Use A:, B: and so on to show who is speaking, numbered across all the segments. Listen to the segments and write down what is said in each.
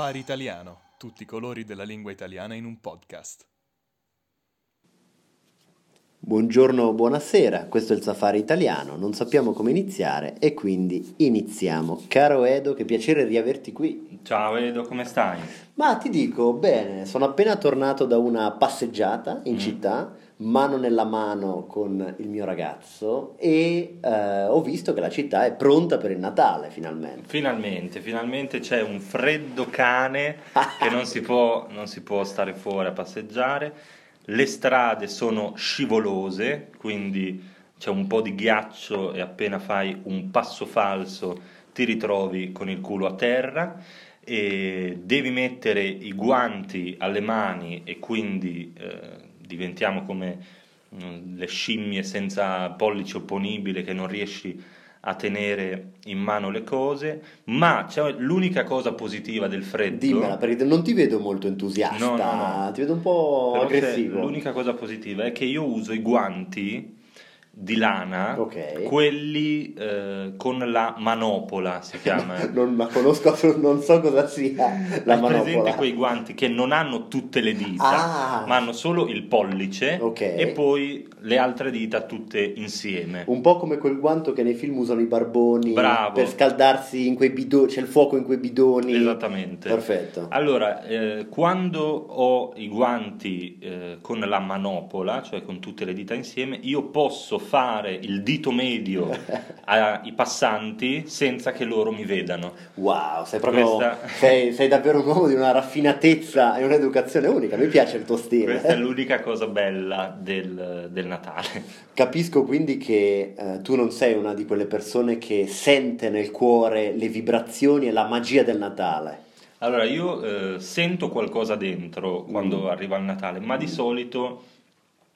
A: Safari Italiano, tutti i colori della lingua italiana in un podcast.
B: Buongiorno, buonasera, questo è il Safari Italiano, non sappiamo come iniziare e quindi iniziamo. Caro Edo, che piacere riaverti qui.
C: Ciao Edo, come stai?
B: Ma ti dico, bene, sono appena tornato da una passeggiata in
C: Mm.
B: città, mano nella mano con il mio ragazzo e eh, ho visto che la città è pronta per il Natale finalmente.
C: Finalmente, finalmente c'è un freddo cane che non si può, non si può stare fuori a passeggiare. Le strade sono scivolose, quindi c'è un po' di ghiaccio e appena fai un passo falso ti ritrovi con il culo a terra e devi mettere i guanti alle mani e quindi eh, diventiamo come mm, le scimmie senza pollice opponibile che non riesci a tenere in mano le cose, ma c'è l'unica cosa positiva del freddo.
B: Dimmela, perché non ti vedo molto entusiasta,
C: No, no, no.
B: ti vedo un po'
C: Però
B: aggressivo.
C: L'unica cosa positiva è che io uso i guanti di lana,
B: Ok.
C: quelli eh, con la manopola si chiama.
B: Non la conosco, non so cosa sia la
C: Hai presente
B: manopola.
C: quei guanti che non hanno tutte le dita,
B: Ah.
C: ma hanno solo il pollice
B: Ok.
C: e poi le altre dita tutte insieme.
B: Un po' come quel guanto che nei film usano i barboni
C: Bravo.
B: per scaldarsi in quei bidoni, c'è il fuoco in quei bidoni.
C: Esattamente.
B: Perfetto.
C: Allora, eh, quando ho i guanti eh, con la manopola, cioè con tutte le dita insieme, io posso fare il dito medio ai passanti senza che loro mi vedano.
B: Wow, sei proprio
C: Questa-
B: sei, sei davvero un uomo di una raffinatezza e un'educazione unica. Mi piace il tuo stile.
C: Questa è l'unica cosa bella del, del Natale.
B: Capisco quindi che eh, tu non sei una di quelle persone che sente nel cuore le vibrazioni e la magia del Natale.
C: Allora, io eh, sento qualcosa dentro quando
B: Mm.
C: arriva il Natale, ma di solito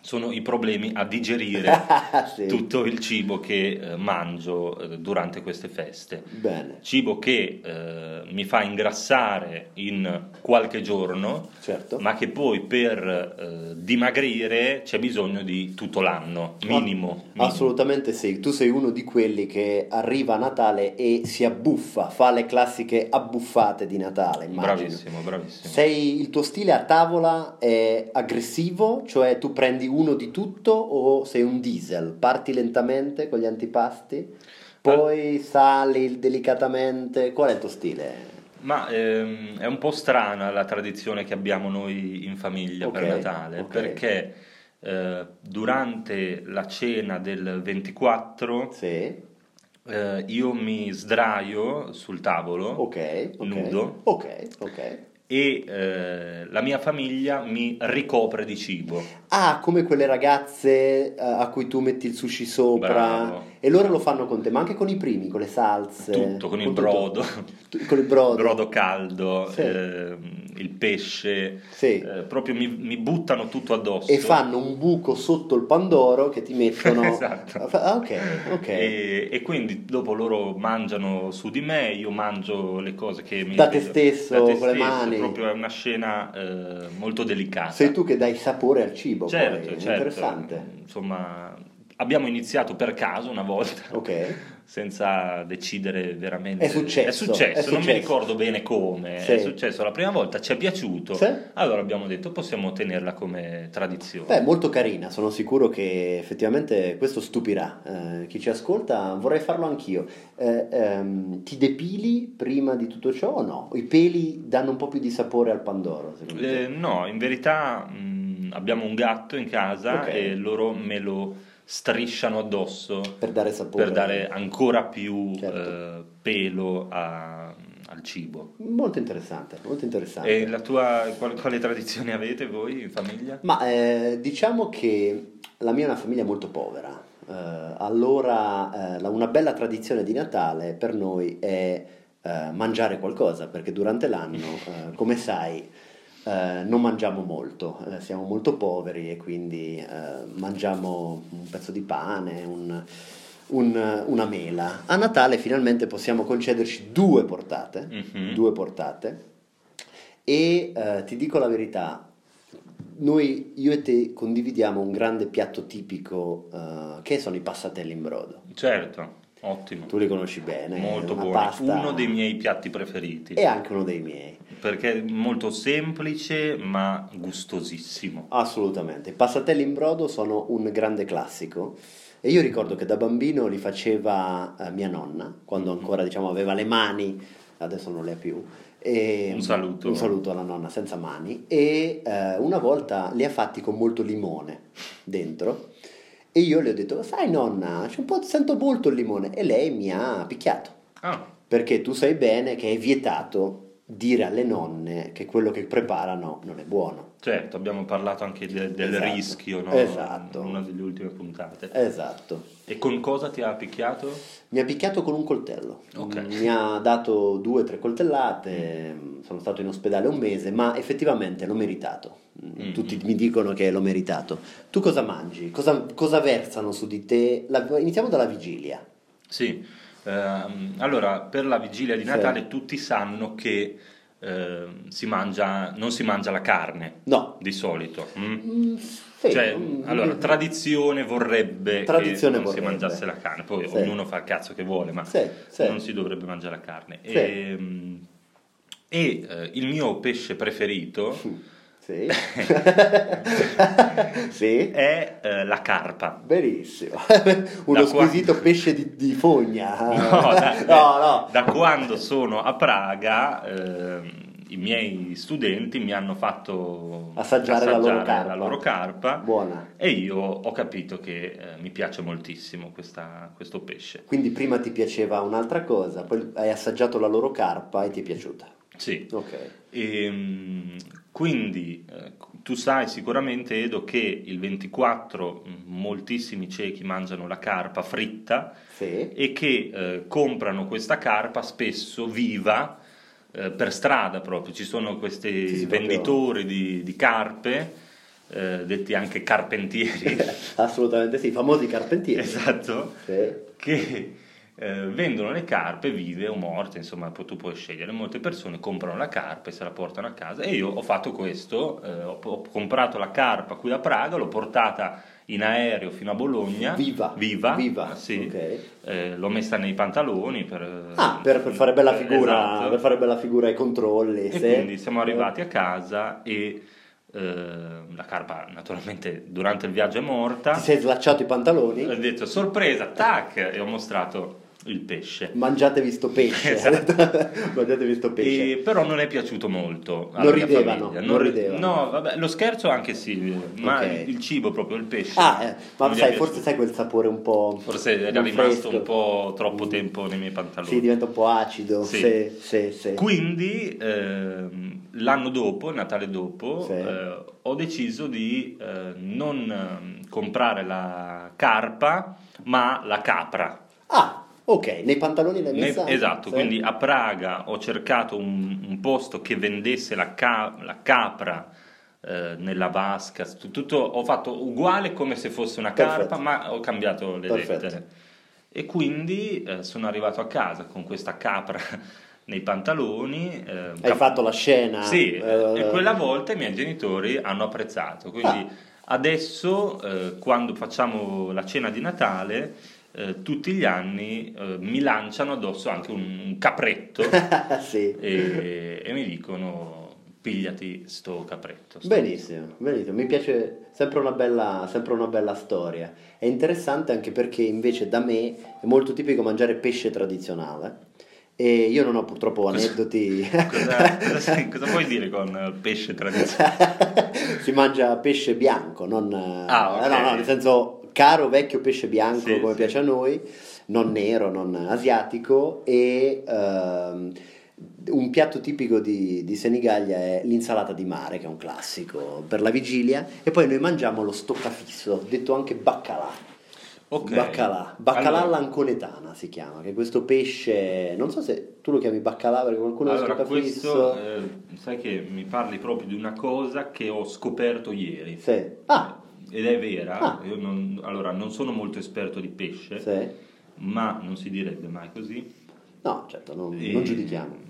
C: sono i problemi a digerire
B: Sì.
C: tutto il cibo che eh, mangio eh, durante queste feste.
B: Bene,
C: Cibo che eh, mi fa ingrassare in qualche giorno,
B: certo.
C: ma che poi per eh, dimagrire c'è bisogno di tutto l'anno, minimo. minimo.
B: Assolutamente sì, tu sei uno di quelli che arriva a Natale e si abbuffa, fa le classiche abbuffate di Natale, immagino.
C: Bravissimo, bravissimo.
B: Sei, il tuo stile a tavola è aggressivo, cioè tu prendi uno di tutto o sei un diesel? Parti lentamente con gli antipasti, poi sali delicatamente, qual è il tuo stile?
C: Ma ehm, è un po' strana la tradizione che abbiamo noi in famiglia per
B: Ok,
C: Natale,
B: ok.
C: perché eh, durante la cena del 24
B: Sì,
C: eh, io mi sdraio sul tavolo
B: ok, ok.
C: Nudo. E eh, la mia famiglia mi ricopre di cibo.
B: Ah, come quelle ragazze eh, a cui tu metti il sushi sopra
C: Bravo.
B: E loro lo fanno con te, ma anche con i primi, con le salse.
C: Tutto, con il
B: tutto.
C: brodo,
B: Con il brodo.
C: brodo caldo,
B: Sì.
C: ehm, il pesce,
B: Sì.
C: eh, proprio mi, mi buttano tutto addosso.
B: E fanno un buco sotto il pandoro che ti mettono...
C: Esatto.
B: Ah, ok, ok.
C: E, e quindi dopo loro mangiano su di me, io mangio le cose che mi
B: Da te stesso,
C: da te
B: con le
C: stesso,
B: mani.
C: proprio è una scena eh, molto delicata.
B: Sei tu che dai sapore al cibo,
C: certo,
B: poi.
C: certo.
B: interessante.
C: Insomma, abbiamo iniziato per caso una volta.
B: Ok.
C: Senza decidere veramente.
B: È successo,
C: È successo,
B: è
C: non mi
B: successo.
C: ricordo bene come.
B: Sì.
C: È successo la prima volta, ci è piaciuto.
B: Sì.
C: Allora abbiamo detto possiamo tenerla come tradizione.
B: Beh, molto carina, sono sicuro che effettivamente questo stupirà eh, chi ci ascolta, vorrei farlo anch'io. Eh, ehm, ti depili prima di tutto ciò o no? I peli danno un po' più di sapore al pandoro?
C: Eh, no, in verità mh, abbiamo un gatto in casa
B: Ok.
C: e loro me lo strisciano addosso
B: Per dare sapore.
C: per dare ancora più
B: Certo.
C: eh, pelo a- al cibo.
B: Molto interessante, molto interessante.
C: E la tua, qual- quale tradizione avete voi in famiglia?
B: Ma eh, diciamo che la mia è una famiglia molto povera, Eh, allora eh, la- una bella tradizione di Natale per noi è eh, mangiare qualcosa, perché durante l'anno, eh, come sai, eh, non mangiamo molto, eh, siamo molto poveri e quindi eh, mangiamo un pezzo di pane, un- un- una mela. A Natale finalmente possiamo concederci due portate,
C: Mhm.
B: due portate e eh, ti dico la verità, noi, io e te, condividiamo un grande piatto tipico eh, che sono i passatelli in brodo.
C: Certo, ottimo.
B: Tu li conosci bene,
C: Molto buoni.
B: pasta-
C: Uno dei miei piatti preferiti.
B: E anche uno dei miei.
C: Perché è molto semplice ma gustosissimo.
B: Assolutamente. I passatelli in brodo sono un grande classico. E io ricordo che da bambino li faceva eh, mia nonna, quando ancora diciamo, aveva le mani, adesso non le ha più. E-
C: Un saluto.
B: Un saluto alla nonna senza mani. E eh, una volta li ha fatti con molto limone dentro. E io le ho detto, sai nonna, c'è un po', sento molto il limone. E lei mi ha picchiato.
C: Ah,
B: Perché tu sai bene che è vietato dire alle nonne che quello che preparano non è buono.
C: certo, abbiamo parlato anche de- del
B: Esatto.
C: rischio, no?
B: Esatto.
C: In una delle ultime puntate.
B: Esatto.
C: E con cosa ti ha picchiato?
B: Mi ha picchiato con un coltello.
C: Ok.
B: Mi ha dato due o tre coltellate. Sono stato in ospedale un mese, ma effettivamente l'ho meritato.
C: Mm.
B: Tutti mi dicono che l'ho meritato. Tu cosa mangi? Cosa, cosa versano su di te? La- iniziamo dalla vigilia.
C: Sì, ehm, allora per la vigilia di
B: Sì.
C: Natale tutti sanno che ehm, si mangia, non si mangia la carne
B: No.
C: di solito. mm?
B: Mm, sì,
C: Cioè,
B: mm,
C: allora,
B: mm,
C: tradizione vorrebbe
B: Tradizione
C: che non
B: vorrebbe.
C: si mangiasse la carne, poi
B: Sì.
C: ognuno fa il cazzo che vuole, ma
B: Sì, sì.
C: non si dovrebbe mangiare la carne.
B: Sì.
C: Ehm, E, eh, il mio pesce preferito
B: Sì. sì.
C: è eh, la carpa.
B: Benissimo. Uno
C: Da
B: squisito pesce di, di fogna.
C: No, da,
B: no, no.
C: da quando sono a Praga ehm, i miei studenti mi hanno fatto
B: Assaggiare la loro
C: assaggiare
B: carpa.
C: la loro carpa
B: Buona.
C: e io ho capito che eh, mi piace moltissimo questa- questo pesce.
B: Quindi prima ti piaceva un'altra cosa, poi hai assaggiato la loro carpa e ti è piaciuta.
C: Sì.
B: Ok.
C: Ehm, quindi eh, tu sai sicuramente Edo che il 24 mh, moltissimi ciechi mangiano la carpa fritta
B: Sì.
C: e che eh, comprano questa carpa spesso viva eh, per strada proprio. Ci sono questi
B: Sì,
C: venditori di, di carpe, eh, detti anche carpentieri,
B: Assolutamente sì, i famosi carpentieri.
C: esatto,
B: Sì.
C: che eh, vendono le carpe vive o morte, insomma tu puoi scegliere. Molte persone comprano la carpa e se la portano a casa e io ho fatto questo, eh, ho, ho comprato la carpa qui a Praga, l'ho portata in aereo fino a Bologna,
B: Viva.
C: viva,
B: Viva,
C: sì.
B: ok.
C: Eh, l'ho messa nei pantaloni per,
B: Ah, per, per fare bella
C: eh,
B: figura,
C: esatto.
B: per fare bella figura ai controlli.
C: E
B: sì.
C: quindi siamo arrivati a casa e eh, la carpa naturalmente durante il viaggio è morta.
B: Ti sei slacciato i pantaloni?
C: Ho detto sorpresa, tac, e ho mostrato il pesce.
B: Mangiatevi sto pesce.
C: Esatto.
B: Mangiatevi sto pesce.
C: E, però non è piaciuto molto alla
B: Non ridevano, non
C: ri-
B: ridevano.
C: No, vabbè, lo scherzo anche sì, ma
B: Ok.
C: il cibo proprio, il pesce.
B: Ah, eh, ma
C: non è
B: sai, forse sai quel sapore un po'.
C: Forse era
B: non
C: rimasto
B: fresco.
C: un po' troppo tempo nei miei pantaloni.
B: Sì, diventa un po' acido.
C: Sì.
B: Sì, sì, sì.
C: Quindi ehm, l'anno dopo, il Natale dopo,
B: Sì.
C: eh, ho deciso di eh, non ehm, comprare la carpa, ma la capra.
B: Ah, ok, nei pantaloni l'hai
C: Ne-
B: messa?
C: esatto, quindi a Praga ho cercato un, un posto che vendesse la, ca- la capra eh, nella vasca, tu- tutto, ho fatto uguale come se fosse una carpa,
B: Perfetto.
C: ma ho cambiato le
B: Perfetto.
C: lettere. E quindi eh, sono arrivato a casa con questa capra nei pantaloni. eh,
B: Hai
C: cap-
B: fatto la scena.
C: Sì,
B: eh,
C: e quella volta i miei genitori hanno apprezzato. Quindi
B: Ah.
C: adesso, eh, quando facciamo la cena di Natale, eh, tutti gli anni eh, mi lanciano addosso anche un, un capretto
B: sì.
C: e, e mi dicono pigliati sto capretto. sto-
B: Benissimo, benissimo, mi piace sempre una, bella, sempre una bella storia. È interessante anche perché invece da me è molto tipico mangiare pesce tradizionale e io non ho purtroppo aneddoti.
C: Cosa, cosa, cosa vuoi dire con eh, pesce tradizionale?
B: si mangia pesce bianco, non
C: Ah, ok.
B: eh, no, no, nel senso caro vecchio pesce bianco
C: Sì,
B: come
C: sì.
B: piace a noi, non nero, non asiatico e ehm, un piatto tipico di, di Senigallia è l'insalata di mare, che è un classico per la vigilia, e poi noi mangiamo lo stoccafisso, detto anche baccalà.
C: Ok.
B: Baccalà, baccalà
C: Allora-
B: lanconetana si chiama, che è questo pesce, non so se tu lo chiami baccalà perché qualcuno
C: Allora,
B: lo
C: questo,
B: stoccafisso.
C: eh, sai che mi parli proprio di una cosa che ho scoperto ieri.
B: Sì. Ah,
C: Ed è vera,
B: Ah.
C: io non, allora non sono molto esperto di pesce,
B: sì.
C: ma non si direbbe mai così.
B: No, certo, non,
C: E-
B: non giudichiamo.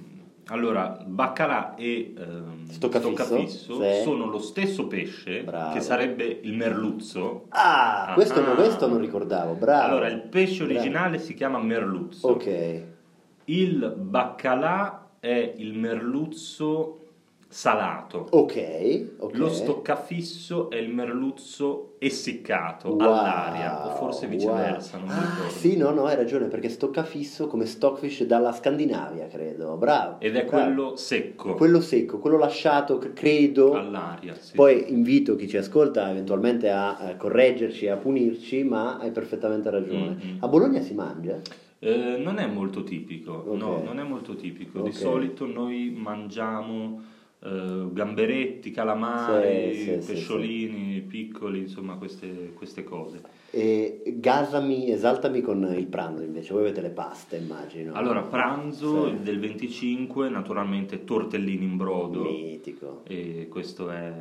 C: Allora, baccalà e ehm,
B: Stoccafisso,
C: stoccafisso
B: sì.
C: sono lo stesso pesce
B: Bravo.
C: che sarebbe il merluzzo.
B: Ah, questo,
C: Ah.
B: questo non ricordavo, bravo.
C: Allora, il pesce
B: Bravo.
C: originale si chiama merluzzo.
B: Ok,
C: Il baccalà è il merluzzo salato.
B: Ok, ok.
C: Lo stoccafisso è il merluzzo essiccato
B: Wow,
C: all'aria, o forse viceversa,
B: wow.
C: non mi
B: Ah, sì, no, no, hai ragione, perché stoccafisso come stockfish dalla Scandinavia, credo. Bravo.
C: Ed è
B: bravo.
C: quello secco
B: Quello secco, quello lasciato, credo.
C: all'aria. sì.
B: Poi invito chi ci ascolta eventualmente a, correggerci, a punirci, ma hai perfettamente ragione.
C: Mm, mm.
B: A Bologna si mangia?
C: Eh, non è molto tipico,
B: Ok.
C: no, non è molto tipico. Di
B: Ok.
C: solito noi mangiamo eh, gamberetti, calamari,
B: Sì, sì, sì,
C: pesciolini piccoli, insomma queste, queste cose.
B: E gasami, esaltami con il pranzo invece, voi avete le paste immagino.
C: Allora, pranzo
B: Sì.
C: del 25, naturalmente tortellini in brodo,
B: Mitico.
C: e questo è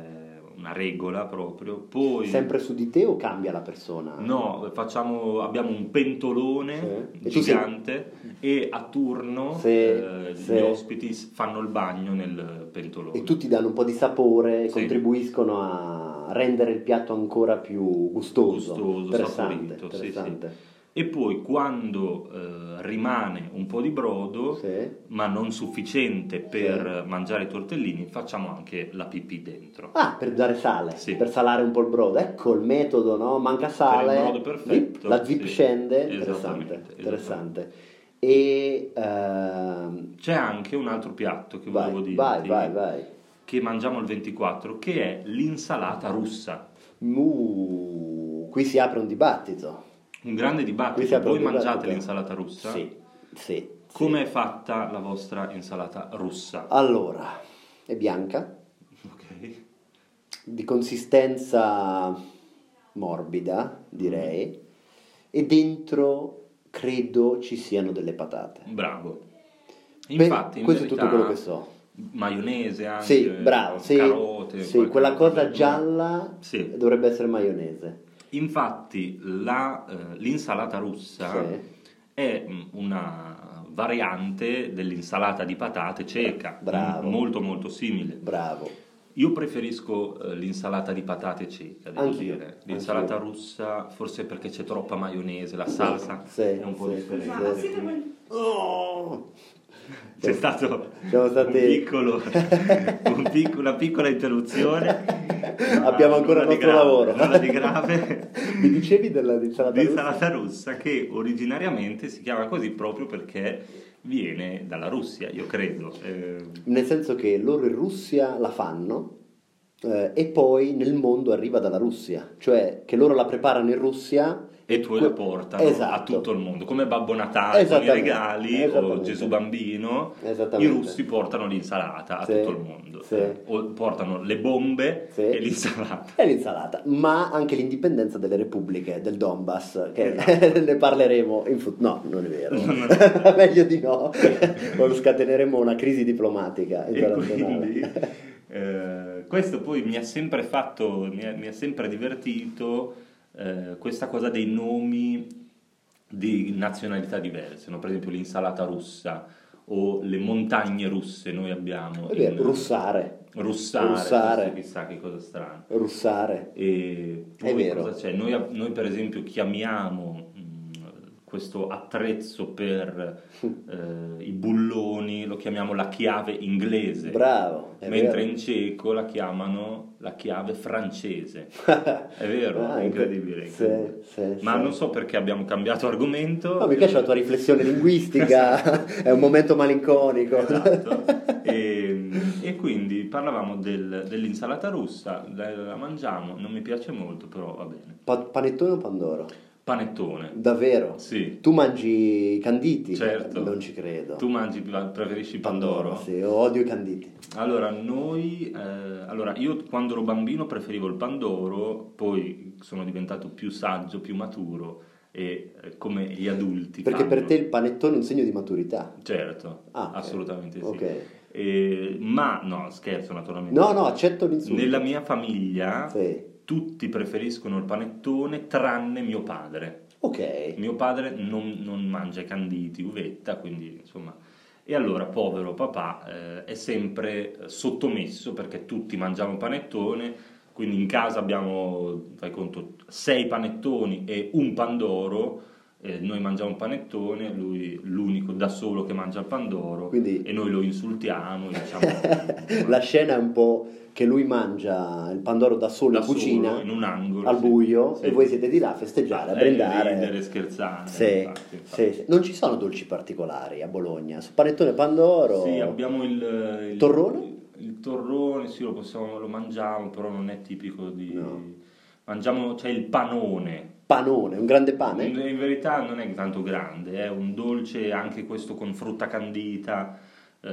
C: una regola proprio. Poi
B: Sempre su di te o cambia la persona?
C: No, facciamo, abbiamo un pentolone
B: Sì. E
C: gigante e a turno
B: Sì,
C: eh,
B: sì.
C: gli ospiti fanno il bagno nel pentolone.
B: E tutti danno un po' di sapore,
C: Sì.
B: contribuiscono a rendere il piatto ancora più gustoso.
C: Gustoso,
B: interessante, interessante.
C: E poi quando eh, rimane un po' di brodo,
B: Sì.
C: ma non sufficiente per mangiare i tortellini, facciamo anche la pipì dentro.
B: Ah, per dare sale,
C: Sì.
B: per salare un po' il brodo. Ecco il metodo, no? Manca sale,
C: Per il brodo perfetto,
B: zip, la zip
C: sì.
B: scende, interessante, interessante. E ehm,
C: C'è anche un altro piatto che
B: vai,
C: volevo dirti,
B: vai, vai, vai.
C: che mangiamo il 24, che è l'insalata russa.
B: Uh, qui si apre un dibattito.
C: Un grande dibattito. Voi mangiate l'insalata russa?
B: Sì, sì.
C: Come è
B: sì.
C: fatta la vostra insalata russa?
B: Allora, è bianca,
C: Ok.
B: di consistenza morbida, direi, e dentro credo ci siano delle patate.
C: Bravo.
B: Beh,
C: Infatti, in
B: questo
C: verità,
B: è tutto quello che so.
C: Maionese anche.
B: Sì, bravo, sì,
C: Carote.
B: sì, quella cosa gialla
C: Sì.
B: dovrebbe essere maionese.
C: Infatti, la, eh, l'insalata russa
B: Sì.
C: è mm, una variante dell'insalata di patate cieca,
B: Bravo.
C: m- molto molto simile.
B: Bravo.
C: Io preferisco eh, l'insalata di patate cieca, devo
B: Anch'io,
C: dire. L'insalata
B: anch'io.
C: russa, forse perché c'è troppa maionese, la salsa
B: Sì,
C: è un po'
B: sì,
C: differente.
B: sì, sì. Oh!
C: C'è stato
B: stati-
C: un piccolo, un pic- una piccola interruzione.
B: Abbiamo ancora il
C: di
B: nostro
C: grave,
B: lavoro.
C: nulla di grave.
B: Mi dicevi della dell'insalata
C: di
B: russa?
C: insalata russa che originariamente si chiama così proprio perché viene dalla Russia, io credo. Eh,
B: Nel senso che loro in Russia la fanno eh, e poi nel mondo arriva dalla Russia, cioè che loro la preparano in Russia
C: e poi la portano
B: Esatto.
C: a tutto il mondo, come Babbo Natale con i regali o. Gesù Bambino. I russi portano l'insalata a
B: Sì,
C: tutto il mondo,
B: sì.
C: o portano le bombe
B: Sì.
C: e l'insalata.
B: E l'insalata, ma anche l'indipendenza delle repubbliche del Donbass, che
C: Esatto.
B: ne parleremo in futuro. No, non è vero, meglio di no, o scateneremo una crisi diplomatica
C: E
B: internazionale.
C: quindi eh, questo poi mi ha sempre fatto, mi ha, mi ha sempre divertito eh, questa cosa dei nomi di nazionalità diverse, no? per esempio l'insalata russa o le montagne russe noi abbiamo.
B: È vero,
C: in-
B: russare,
C: Russare,
B: Russare.
C: chissà che cosa strano.
B: russare.
C: E
B: È
C: poi
B: vero.
C: cosa c'è? Noi, noi, per esempio chiamiamo questo attrezzo per eh, i bulloni, lo chiamiamo la chiave inglese,
B: Bravo,
C: mentre
B: vero.
C: in ceco la chiamano la chiave francese. È vero,
B: Ah,
C: è incredibile.
B: Sì, sì,
C: Ma
B: sì.
C: non so perché abbiamo cambiato argomento.
B: No, mi piace la tua riflessione linguistica, è un momento malinconico.
C: Esatto. E, e quindi parlavamo del- dell'insalata russa, la, la mangiamo, non mi piace molto, però va bene.
B: Pa- panettone o pandoro?
C: Panettone.
B: Davvero?
C: Sì.
B: Tu mangi i canditi?
C: Certo.
B: Non ci credo.
C: Tu mangi, preferisci il pandoro?
B: Sì, odio i canditi.
C: Allora, noi, eh, allora, io quando ero bambino preferivo il pandoro, poi sono diventato più saggio, più maturo e eh, come gli adulti
B: Perché
C: fanno.
B: per te il panettone è un segno di maturità.
C: Certo,
B: Ah,
C: assolutamente sì.
B: Ok.
C: E- ma, no, scherzo naturalmente.
B: No, no, accetto l'insulto.
C: Nella mia famiglia
B: Sì.
C: Tutti preferiscono il panettone tranne mio padre.
B: Ok.
C: Mio padre non, non mangia canditi, uvetta, quindi insomma... E allora, povero papà, eh, è sempre eh, sottomesso perché tutti mangiamo panettone, quindi in casa abbiamo, fai conto, sei panettoni e un pandoro, eh, noi mangiamo un panettone, lui l'unico da solo che mangia il pandoro
B: Quindi-
C: e noi lo insultiamo, diciamo
B: La scena è un po' che lui mangia il pandoro da solo
C: da
B: in cucina,
C: solo, in un angolo
B: al
C: sì.
B: buio,
C: Sì.
B: e voi siete di là a festeggiare, a
C: Eh,
B: brindare.
C: ridere, scherzare.
B: Sì,
C: infatti, infatti.
B: Non ci sono dolci particolari a Bologna. Su panettone pandoro.
C: Sì, abbiamo il, il
B: Torrone?
C: Il, torrone, sì, lo, possiamo, lo mangiamo, però non è tipico di...
B: No.
C: Mangiamo, c'è il panone.
B: Panone, un grande
C: In,
B: pane.
C: in verità non è tanto grande, è un dolce anche questo con frutta candita, eh,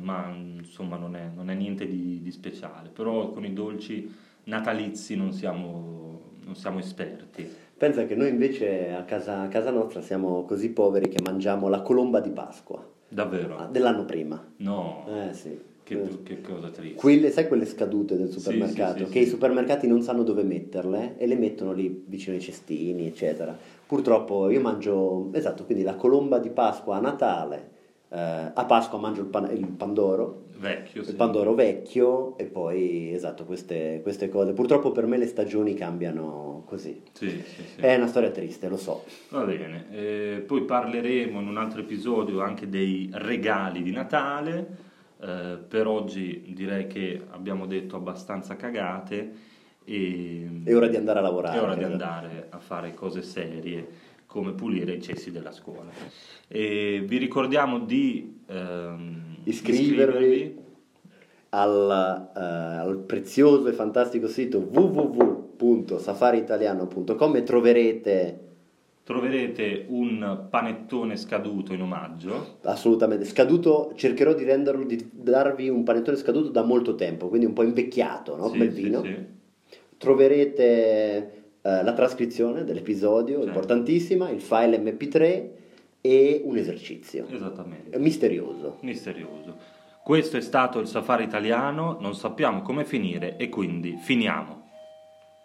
C: ma insomma non è, non è niente di, di speciale. Però con i dolci natalizi non siamo, non siamo esperti.
B: Pensa che noi invece a casa, a casa nostra siamo così poveri che mangiamo la colomba di Pasqua
C: Davvero?
B: dell'anno prima.
C: No,
B: Eh sì.
C: Che,
B: Eh.
C: che cosa triste.
B: Quelle, sai quelle scadute del supermercato?
C: sì, sì,
B: che
C: sì.
B: i supermercati non sanno dove metterle e le mettono lì vicino ai cestini, eccetera. Purtroppo io mangio, esatto, quindi la colomba di Pasqua a Natale, eh, a Pasqua mangio il, pan- il pandoro,
C: Vecchio,
B: il pandoro vecchio e poi, esatto, queste, queste cose. Purtroppo per me le stagioni cambiano così.
C: Sì, sì, sì.
B: È una storia triste, lo so.
C: Va bene, eh, poi parleremo in un altro episodio anche dei regali di Natale. Eh, per oggi direi che abbiamo detto abbastanza cagate e
B: È ora di andare a lavorare.
C: è ora di andare a fare cose serie come pulire i cessi della scuola. E vi ricordiamo di ehm,
B: Iscrivervi al, eh, al prezioso e fantastico sito www.safariitaliano.com e troverete
C: Troverete un panettone scaduto in omaggio.
B: assolutamente scaduto, cercherò di, renderlo, di darvi un panettone scaduto da molto tempo, quindi un po' invecchiato, no?
C: Sì,
B: come il
C: sì,
B: vino.
C: sì.
B: Troverete eh, la trascrizione dell'episodio,
C: Certo.
B: importantissima, il file MP3 e un esercizio.
C: Esattamente.
B: Misterioso.
C: Misterioso. Questo è stato il safari italiano, non sappiamo come finire e quindi finiamo.